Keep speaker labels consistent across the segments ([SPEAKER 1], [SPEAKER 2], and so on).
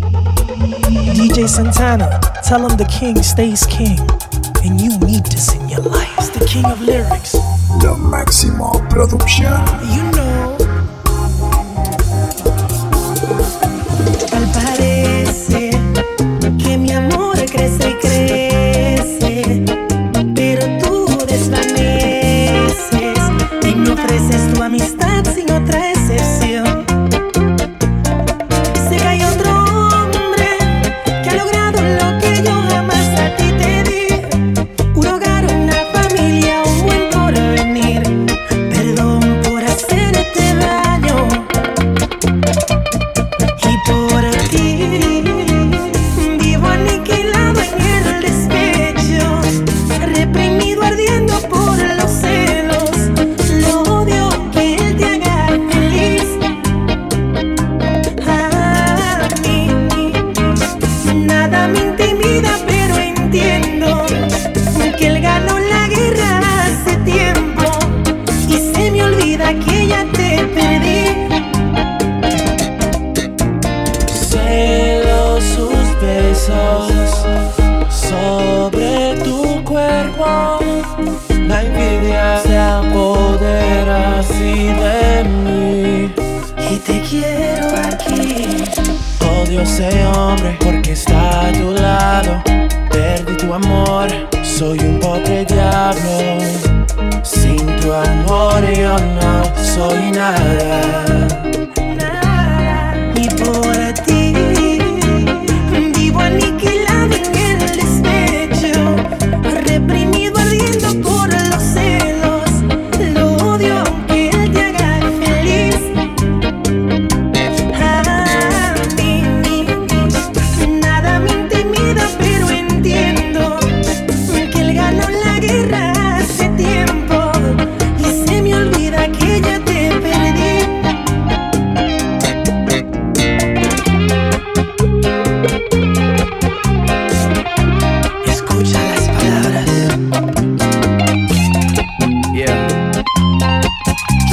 [SPEAKER 1] DJ Santana, tell him the king stays king, and you need this in your life. The king of lyrics.
[SPEAKER 2] The máximo producción.
[SPEAKER 1] You know.
[SPEAKER 3] Tal parece que mi amor crece y crece,
[SPEAKER 4] no soy nada.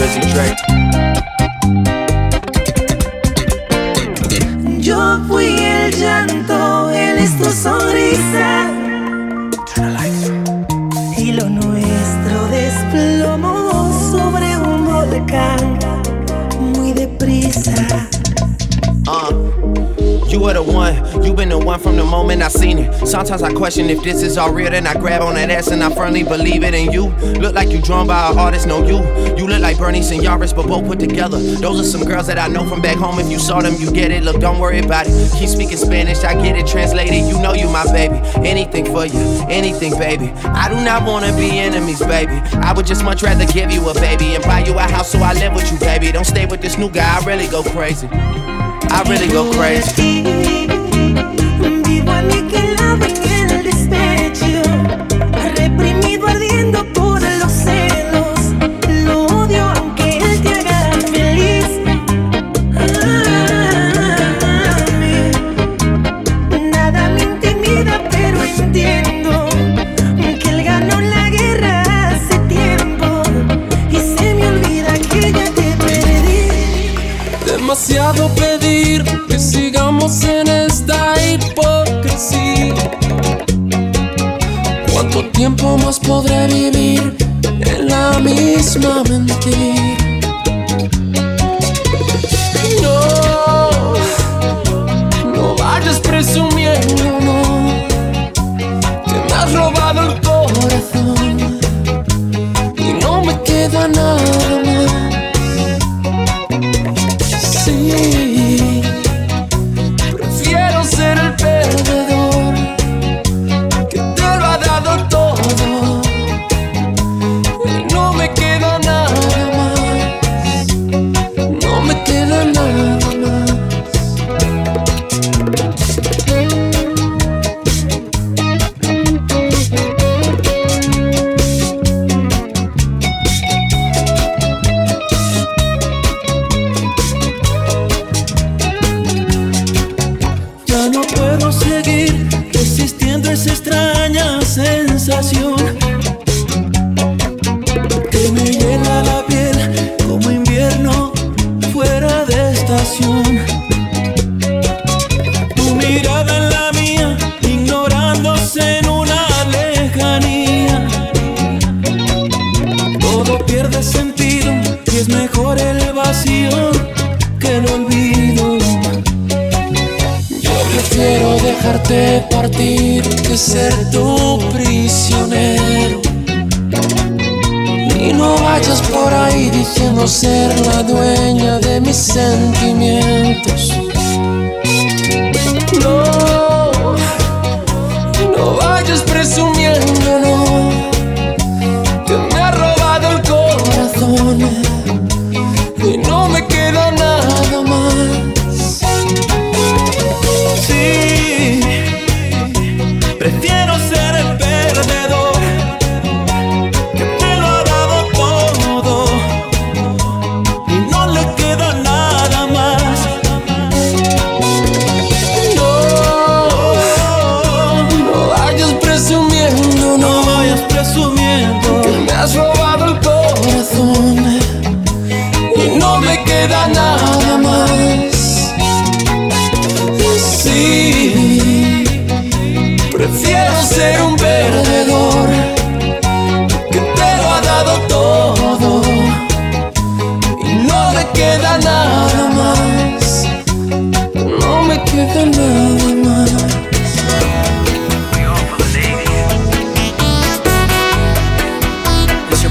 [SPEAKER 4] Drizzy Drake. From the moment I seen it. Sometimes I question if this is all real, then I grab on that ass and I firmly believe it. And you look like you drawn by an artist, no you. You look like Bernie and Yaris, but both put together. Those are some girls that I know from back home. If you saw them, you get it. Look, don't worry about it. Keep speaking Spanish, I get it translated. You know you my baby. Anything for you, anything, baby. I do not wanna be enemies, baby. I would just much rather give you a baby and buy you a house so I live with you, baby. Don't stay with this new guy, I really go crazy. I really go crazy.
[SPEAKER 3] Reprimido
[SPEAKER 5] podré vivir en la misma mentira? No, no vayas presumiendo, que me has robado el corazón y no me queda nada ser tu prisionero. Y no vayas por ahí diciendo ser la dueña de mis sentimientos. No, no vayas presumiendo, no, que me ha robado el corazón queda nada más.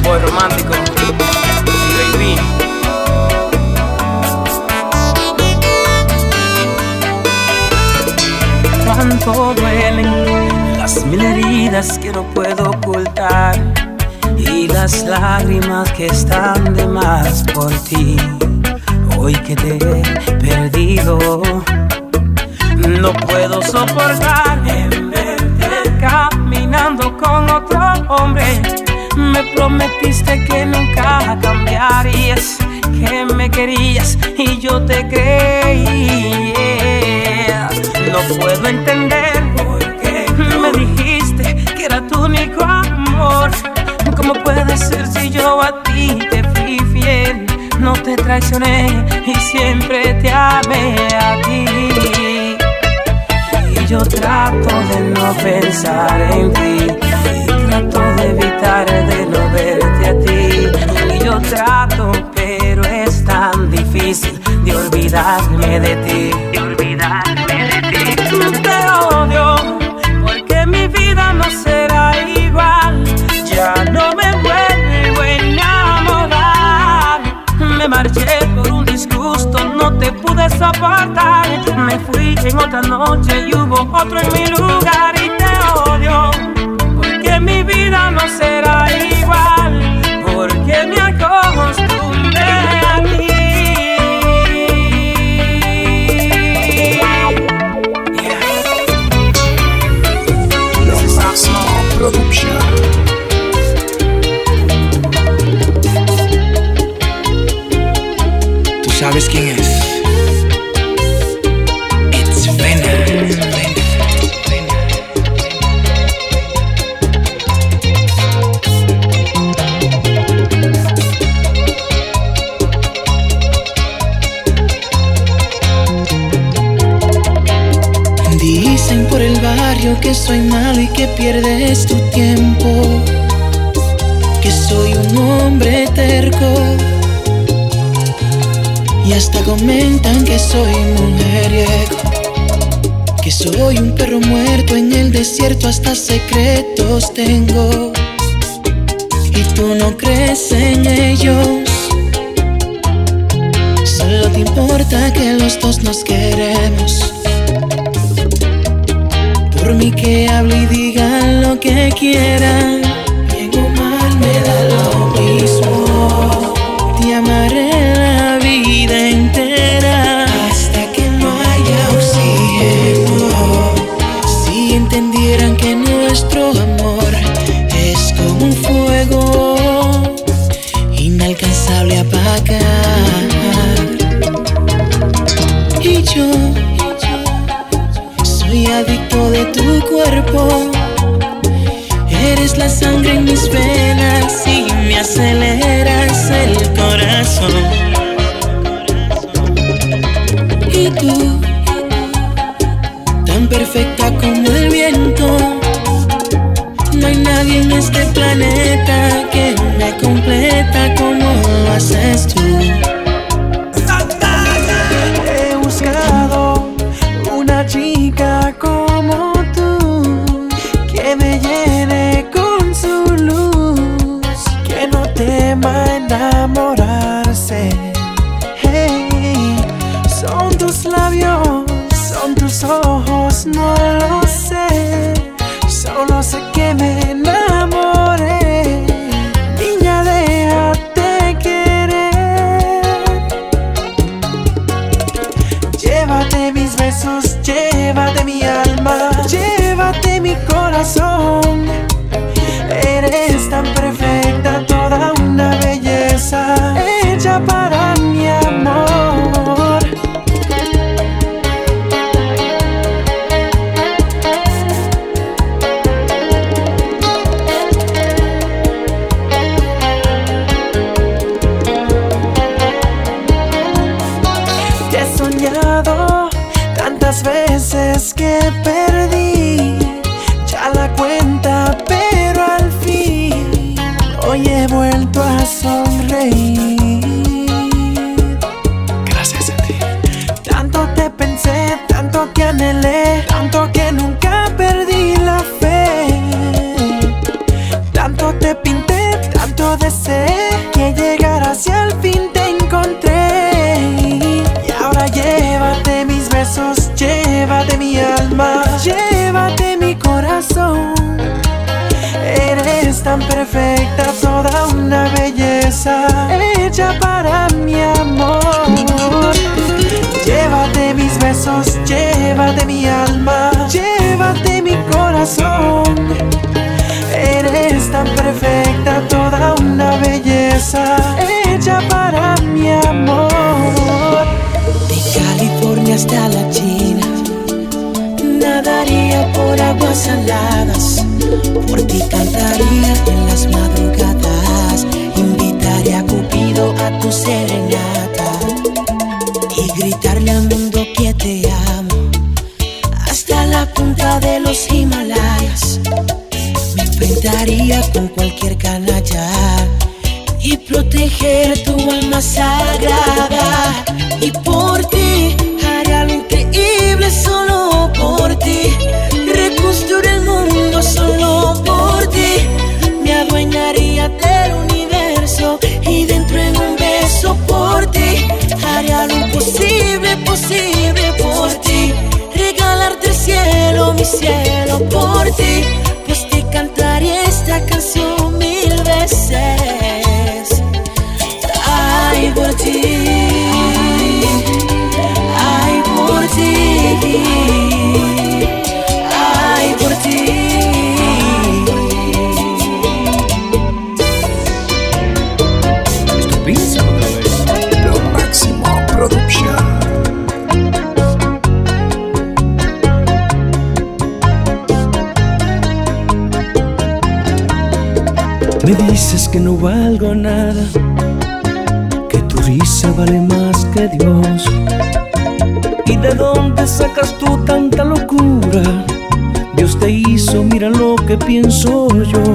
[SPEAKER 6] Boy romántico. baby. Cuánto duelen las mil heridas que no puedo ocultar y las lágrimas que están de más por ti. Hoy que te he perdido, no puedo soportar verte caminando con otro hombre. Me prometiste que nunca cambiarías, que me querías y yo te creía. No puedo entender por qué me dijiste que era tu único amor. ¿Cómo puede ser si yo a ti te fui fiel? No te traicioné y siempre te amé a ti. Yo trato de no pensar en ti. Y trato de evitar de no verte a ti. Y yo trato, pero es tan difícil de olvidarme de ti. De olvidarme de ti. Te odio porque mi vida no será igual. Ya no me vuelvo a enamorar. Me marché por un disgusto, no te pude soportar. Fui en otra noche y hubo otro en mi lugar y te odio. Porque mi vida no será
[SPEAKER 3] hasta comentan que soy mujeriego. Que soy un perro muerto en el desierto, hasta secretos tengo. Y tú no crees en ellos. Solo te importa que los dos nos queremos. Por mí que hable y digan lo que quieran. Bien o mal me da lo como el viento. No hay nadie en este planeta que me completa como lo haces tú.
[SPEAKER 7] He buscado una chica como tú que me llene con su luz, que no tema nada. He soñado tantas veces que perdí ya la cuenta, pero al fin hoy he vuelto a sonreír.
[SPEAKER 8] Gracias a ti.
[SPEAKER 7] Tanto te pensé, tanto te anhelé, tanto que nunca tan perfecta, toda una belleza, hecha para mi amor. Llévate mis besos, llévate mi alma, llévate mi corazón. Eres tan perfecta, toda una belleza, hecha para mi amor.
[SPEAKER 3] De California hasta la China, nadaría por aguas saladas. Por ti cantaría en las madrugadas, invitaría a Cupido a tu serenata y gritarle al mundo que te amo. Hasta la punta de los Himalayas, me enfrentaría con cualquier canalla y proteger tu alma sagrada. Y por ti cielo, por ti. Pues te cantaría esta canción mil veces.
[SPEAKER 9] Me dices que no valgo nada, que tu risa vale más que Dios. ¿Y de dónde sacas tú tanta locura? Dios te hizo, mira lo que pienso yo.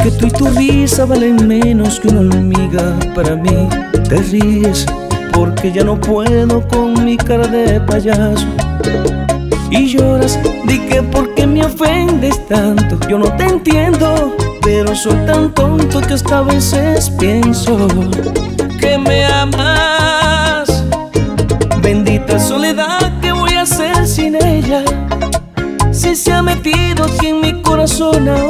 [SPEAKER 9] Que tú y tu risa valen menos que una hormiga para mí. Te ríes porque ya no puedo con mi cara de payaso. Y lloras, di que por qué me ofendes tanto. Yo no te entiendo, pero soy tan tonto que hasta a veces pienso que me amas. Bendita soledad, ¿qué voy a hacer sin ella? Si se ha metido aquí en mi corazón ahora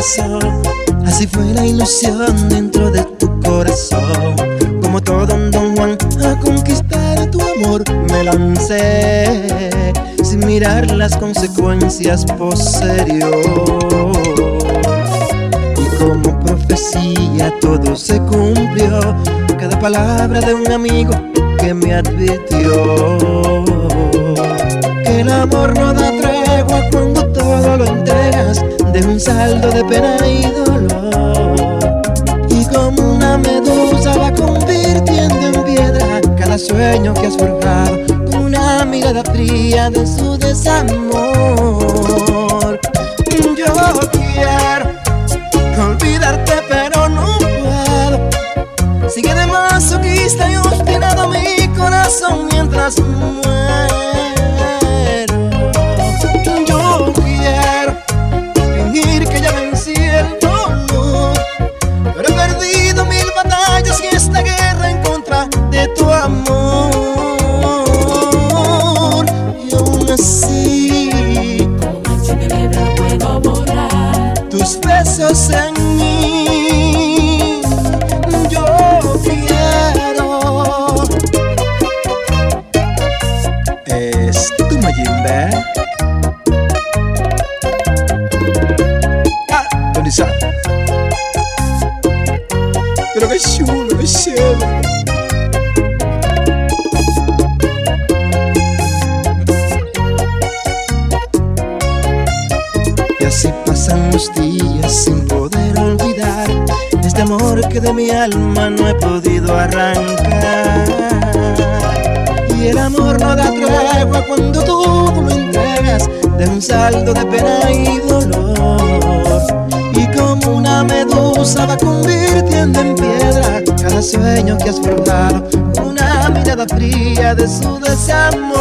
[SPEAKER 10] Así fue la ilusión dentro de tu corazón. Como todo un Don Juan a conquistar tu amor Me lancé. Sin mirar las consecuencias posterior Y como profecía todo se cumplió. Cada palabra de un amigo que me advirtió. Que el amor no da de un saldo de pena y dolor. Y como una medusa va convirtiendo en piedra cada sueño que has forjado, como una mirada fría de su desamor. so sing. mi alma no he podido arrancar. Y el amor no da tregua cuando tú lo entregas de un saldo de pena y dolor. Y como una medusa va convirtiendo en piedra cada sueño que has forjado, una mirada fría de su desamor.